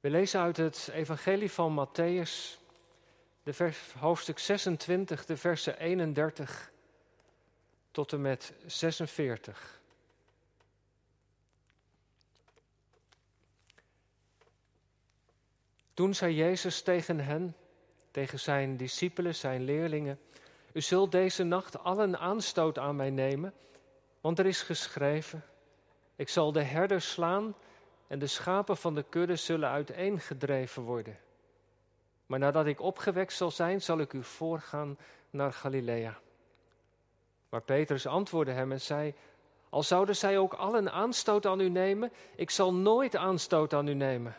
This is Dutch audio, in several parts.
We lezen uit het Evangelie van Matthäus, de vers, hoofdstuk 26, de versen 31 tot en met 46. Toen zei Jezus tegen hen, tegen zijn discipelen, zijn leerlingen: U zult deze nacht allen aanstoot aan mij nemen, want er is geschreven: Ik zal de herder slaan en de schapen van de kudde zullen uiteengedreven worden. Maar nadat ik opgewekt zal zijn, zal ik u voorgaan naar Galilea. Maar Petrus antwoordde hem en zei: Al zouden zij ook allen aanstoot aan u nemen, ik zal nooit aanstoot aan u nemen.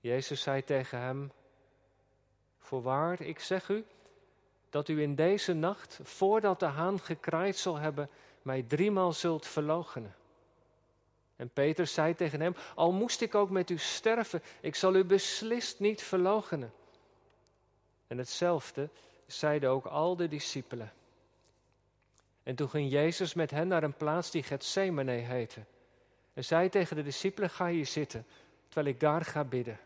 Jezus zei tegen hem: Voorwaar, ik zeg u dat u in deze nacht, voordat de haan gekraaid zal hebben, mij driemaal zult verloochenen. En Peter zei tegen hem: Al moest ik ook met u sterven, ik zal u beslist niet verloochenen. En hetzelfde zeiden ook al de discipelen. En toen ging Jezus met hen naar een plaats die Gethsemane heette. En zei tegen de discipelen: Ga hier zitten, terwijl ik daar ga bidden.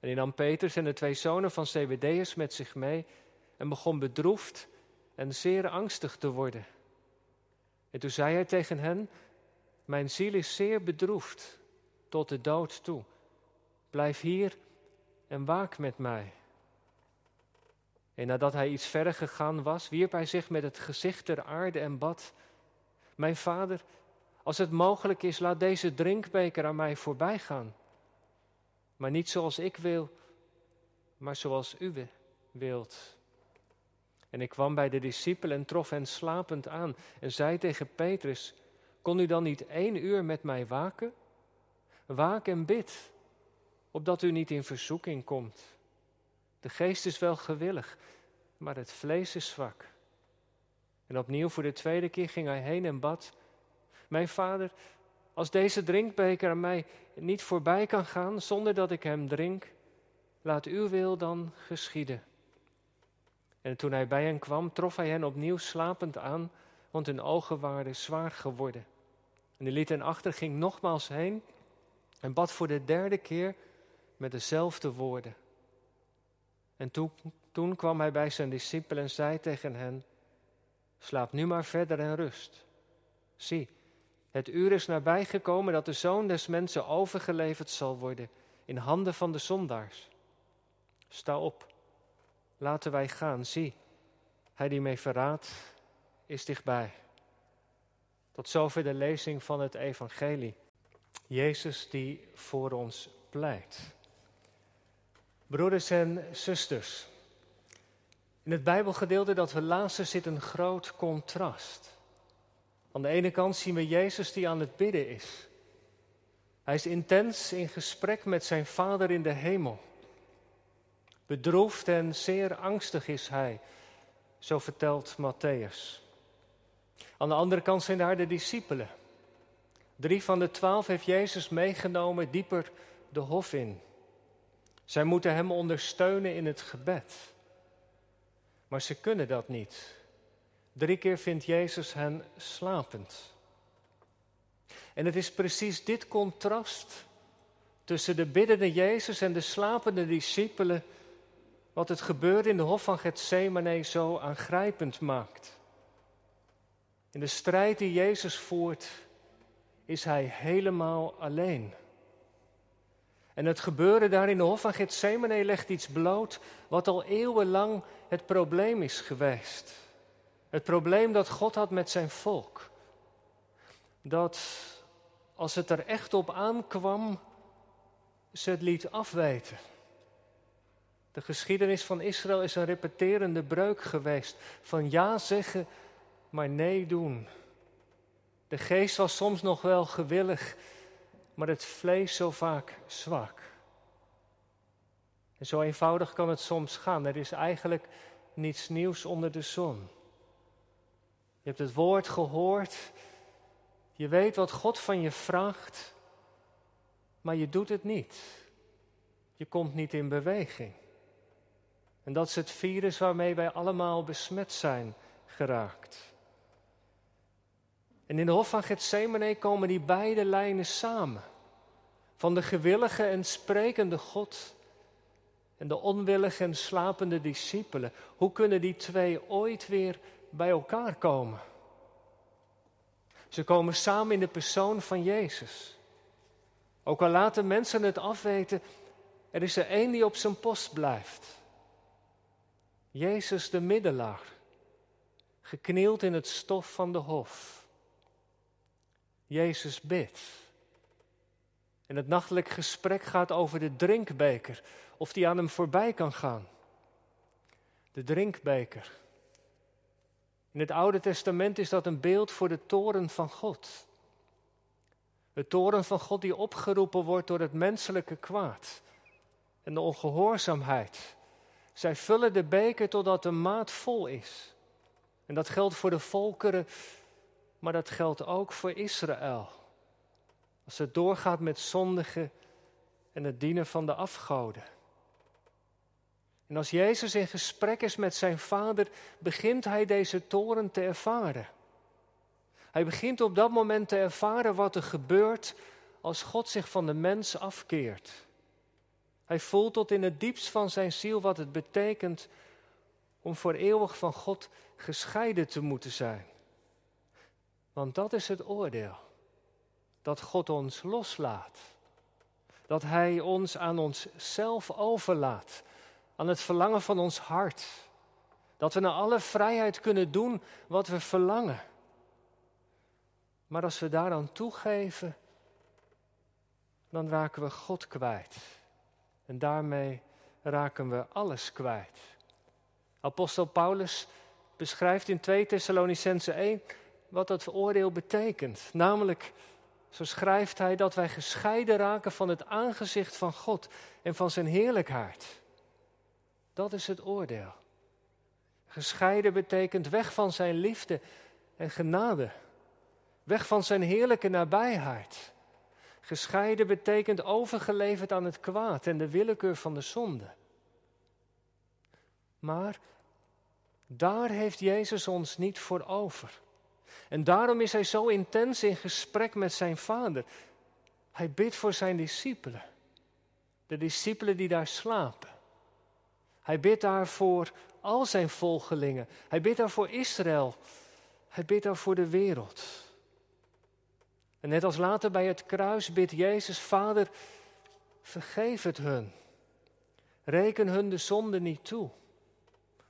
En hij nam Petrus en de twee zonen van Zebedeus met zich mee en begon bedroefd en zeer angstig te worden. En toen zei hij tegen hen: Mijn ziel is zeer bedroefd tot de dood toe. Blijf hier en waak met mij. En nadat hij iets verder gegaan was, wierp hij zich met het gezicht ter aarde en bad: Mijn vader, als het mogelijk is, laat deze drinkbeker aan mij voorbij gaan. Maar niet zoals ik wil, maar zoals u wilt. En ik kwam bij de discipelen en trof hen slapend aan en zei tegen Petrus: Kon u dan niet één uur met mij waken? Waak en bid, opdat u niet in verzoeking komt. De geest is wel gewillig, maar het vlees is zwak. En opnieuw voor de tweede keer ging hij heen en bad: Mijn vader, als deze drinkbeker aan mij niet voorbij kan gaan zonder dat ik hem drink, laat uw wil dan geschieden. En toen hij bij hen kwam, trof hij hen opnieuw slapend aan, want hun ogen waren zwaar geworden. En hij liet hen achter, ging nogmaals heen en bad voor de derde keer met dezelfde woorden. En toen, toen kwam hij bij zijn discipelen en zei tegen hen: Slaap nu maar verder en rust. Zie, het uur is nabijgekomen dat de zoon des mensen overgeleverd zal worden in handen van de zondaars. Sta op, laten wij gaan. Zie, hij die mij verraadt is dichtbij. Tot zover de lezing van het Evangelie. Jezus die voor ons pleit. Broeders en zusters, in het Bijbelgedeelte dat we lazen zit een groot contrast. Aan de ene kant zien we Jezus die aan het bidden is. Hij is intens in gesprek met zijn Vader in de hemel. Bedroefd en zeer angstig is hij, zo vertelt Matthäus. Aan de andere kant zijn daar de discipelen. Drie van de twaalf heeft Jezus meegenomen dieper de hof in. Zij moeten hem ondersteunen in het gebed. Maar ze kunnen dat niet. Drie keer vindt Jezus hen slapend. En het is precies dit contrast tussen de biddende Jezus en de slapende discipelen wat het gebeuren in de hof van Gethsemane zo aangrijpend maakt. In de strijd die Jezus voert is hij helemaal alleen. En het gebeuren daar in de hof van Gethsemane legt iets bloot wat al eeuwenlang het probleem is geweest. Het probleem dat God had met zijn volk. Dat als het er echt op aankwam, ze het liet afweten. De geschiedenis van Israël is een repeterende breuk geweest. Van ja zeggen, maar nee doen. De geest was soms nog wel gewillig, maar het vlees zo vaak zwak. En zo eenvoudig kan het soms gaan. Er is eigenlijk niets nieuws onder de zon. Je hebt het woord gehoord. Je weet wat God van je vraagt, maar je doet het niet. Je komt niet in beweging. En dat is het virus waarmee wij allemaal besmet zijn geraakt. En in de hof van Gethsemane komen die beide lijnen samen. van de gewillige en sprekende God en de onwillige en slapende discipelen. Hoe kunnen die twee ooit weer bij elkaar komen? Ze komen samen in de persoon van Jezus. Ook al laten mensen het afweten, er is er één die op zijn post blijft. Jezus de middelaar, geknield in het stof van de hof. Jezus bidt. En het nachtelijk gesprek gaat over de drinkbeker, of die aan hem voorbij kan gaan. De drinkbeker. In het Oude Testament is dat een beeld voor de toren van God. De toren van God die opgeroepen wordt door het menselijke kwaad en de ongehoorzaamheid. Zij vullen de beker totdat de maat vol is. En dat geldt voor de volkeren, maar dat geldt ook voor Israël. Als het doorgaat met zondigen en het dienen van de afgoden. En als Jezus in gesprek is met zijn vader, begint hij deze toren te ervaren. Hij begint op dat moment te ervaren wat er gebeurt als God zich van de mens afkeert. Hij voelt tot in het diepst van zijn ziel wat het betekent om voor eeuwig van God gescheiden te moeten zijn. Want dat is het oordeel. Dat God ons loslaat. Dat Hij ons aan onszelf overlaat aan het verlangen van ons hart. Dat we naar alle vrijheid kunnen doen wat we verlangen. Maar als we daaraan toegeven, dan raken we God kwijt. En daarmee raken we alles kwijt. Apostel Paulus beschrijft in 2 Thessalonicense 1 wat dat oordeel betekent. Namelijk, zo schrijft hij dat wij gescheiden raken van het aangezicht van God en van zijn heerlijkheid. Dat is het oordeel. Gescheiden betekent weg van zijn liefde en genade. Weg van zijn heerlijke nabijheid. Gescheiden betekent overgeleverd aan het kwaad en de willekeur van de zonde. Maar daar heeft Jezus ons niet voor over. En daarom is hij zo intens in gesprek met zijn vader. Hij bidt voor zijn discipelen. De discipelen die daar slapen. Hij bidt daar voor al zijn volgelingen. Hij bidt daar voor Israël. Hij bidt daar voor de wereld. En net als later bij het kruis bidt Jezus, Vader, vergeef het hun. Reken hun de zonde niet toe.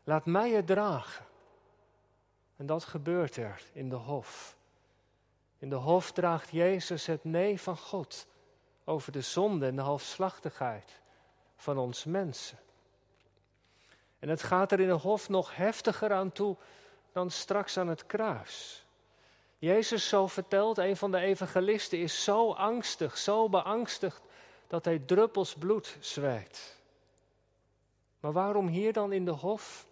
Laat mij het dragen. En dat gebeurt er in de hof. In de hof draagt Jezus het nee van God over de zonde en de halfslachtigheid van ons mensen. En het gaat er in de hof nog heftiger aan toe dan straks aan het kruis. Jezus, zo vertelt een van de evangelisten, is zo angstig, zo beangstigd, dat hij druppels bloed zweet. Maar waarom hier dan in de hof?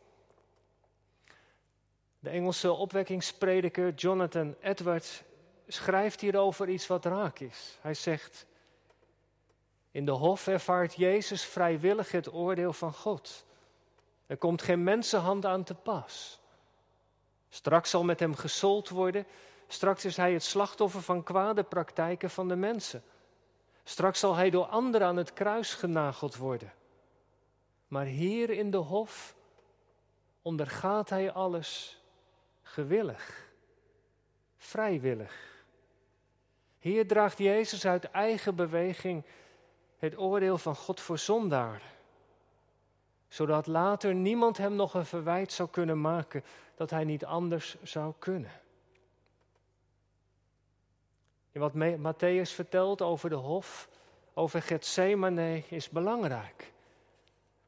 De Engelse opwekkingsprediker Jonathan Edwards schrijft hierover iets wat raak is. Hij zegt: In de hof ervaart Jezus vrijwillig het oordeel van God. Er komt geen mensenhand aan te pas. Straks zal met hem gesold worden. Straks is hij het slachtoffer van kwade praktijken van de mensen. Straks zal hij door anderen aan het kruis genageld worden. Maar hier in de hof ondergaat hij alles gewillig, vrijwillig. Hier draagt Jezus uit eigen beweging het oordeel van God voor zondaren zodat later niemand hem nog een verwijt zou kunnen maken dat hij niet anders zou kunnen. En wat Matthäus vertelt over de hof, over Gethsemane, is belangrijk.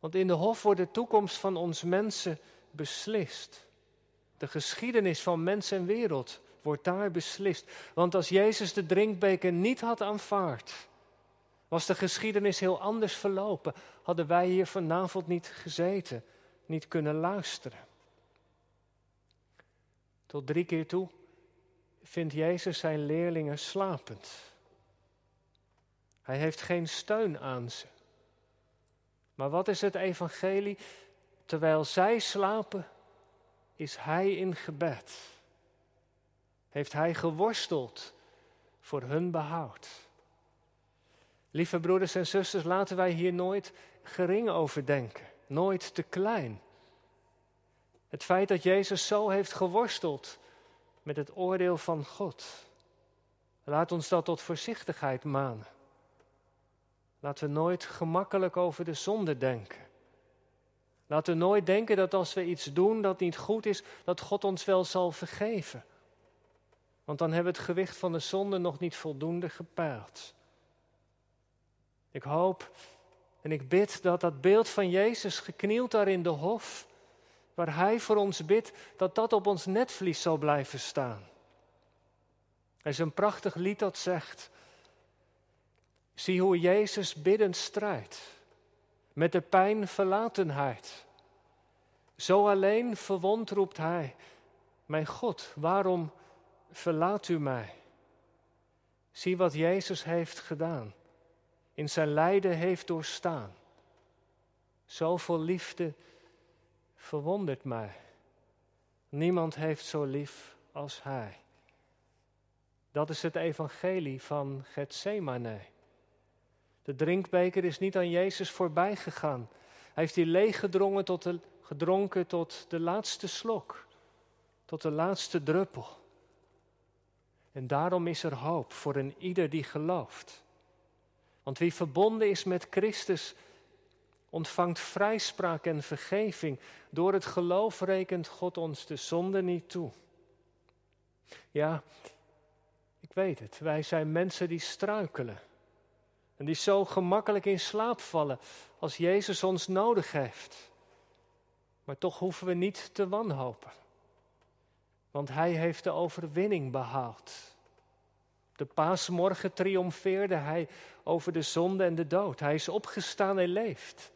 Want in de hof wordt de toekomst van ons mensen beslist. De geschiedenis van mens en wereld wordt daar beslist. Want als Jezus de drinkbeker niet had aanvaard, was de geschiedenis heel anders verlopen, hadden wij hier vanavond niet gezeten, niet kunnen luisteren. Tot drie keer toe vindt Jezus zijn leerlingen slapend. Hij heeft geen steun aan ze. Maar wat is het evangelie? Terwijl zij slapen, is hij in gebed. Heeft hij geworsteld voor hun behoud. Lieve broeders en zusters, laten wij hier nooit gering over denken, nooit te klein. Het feit dat Jezus zo heeft geworsteld met het oordeel van God, laat ons dat tot voorzichtigheid manen. Laten we nooit gemakkelijk over de zonde denken. Laten we nooit denken dat als we iets doen dat niet goed is, dat God ons wel zal vergeven. Want dan hebben we het gewicht van de zonde nog niet voldoende gepeild. Ik hoop en ik bid dat dat beeld van Jezus geknield daar in de hof, waar Hij voor ons bidt, dat dat op ons netvlies zal blijven staan. Er is een prachtig lied dat zegt, zie hoe Jezus biddend strijdt, met de pijn verlatenheid. Zo alleen verwond roept Hij, mijn God, waarom verlaat u mij? Zie wat Jezus heeft gedaan in zijn lijden heeft doorstaan. Zoveel liefde verwondert mij. Niemand heeft zo lief als Hij. Dat is het evangelie van Gethsemane. De drinkbeker is niet aan Jezus voorbij gegaan. Hij heeft die leeg gedrongen tot de, gedronken tot de laatste slok, tot de laatste druppel. En daarom is er hoop voor een ieder die gelooft. Want wie verbonden is met Christus, ontvangt vrijspraak en vergeving. Door het geloof rekent God ons de zonde niet toe. Ja, ik weet het. Wij zijn mensen die struikelen. En die zo gemakkelijk in slaap vallen als Jezus ons nodig heeft. Maar toch hoeven we niet te wanhopen. Want Hij heeft de overwinning behaald. De paasmorgen triomfeerde hij over de zonde en de dood. Hij is opgestaan en leeft.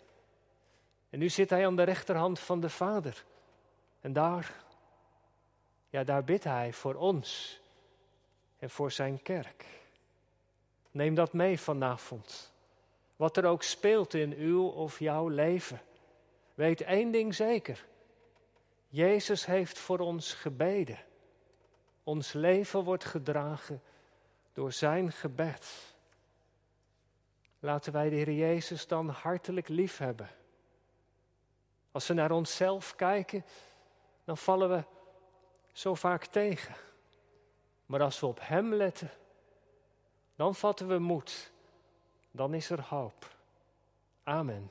En nu zit hij aan de rechterhand van de Vader. En daar, ja, daar bidt hij voor ons en voor zijn kerk. Neem dat mee vanavond. Wat er ook speelt in uw of jouw leven. Weet één ding zeker. Jezus heeft voor ons gebeden. Ons leven wordt gedragen door zijn gebed. Laten wij de Heer Jezus dan hartelijk lief hebben. Als we naar onszelf kijken, dan vallen we zo vaak tegen. Maar als we op Hem letten, dan vatten we moed. Dan is er hoop. Amen.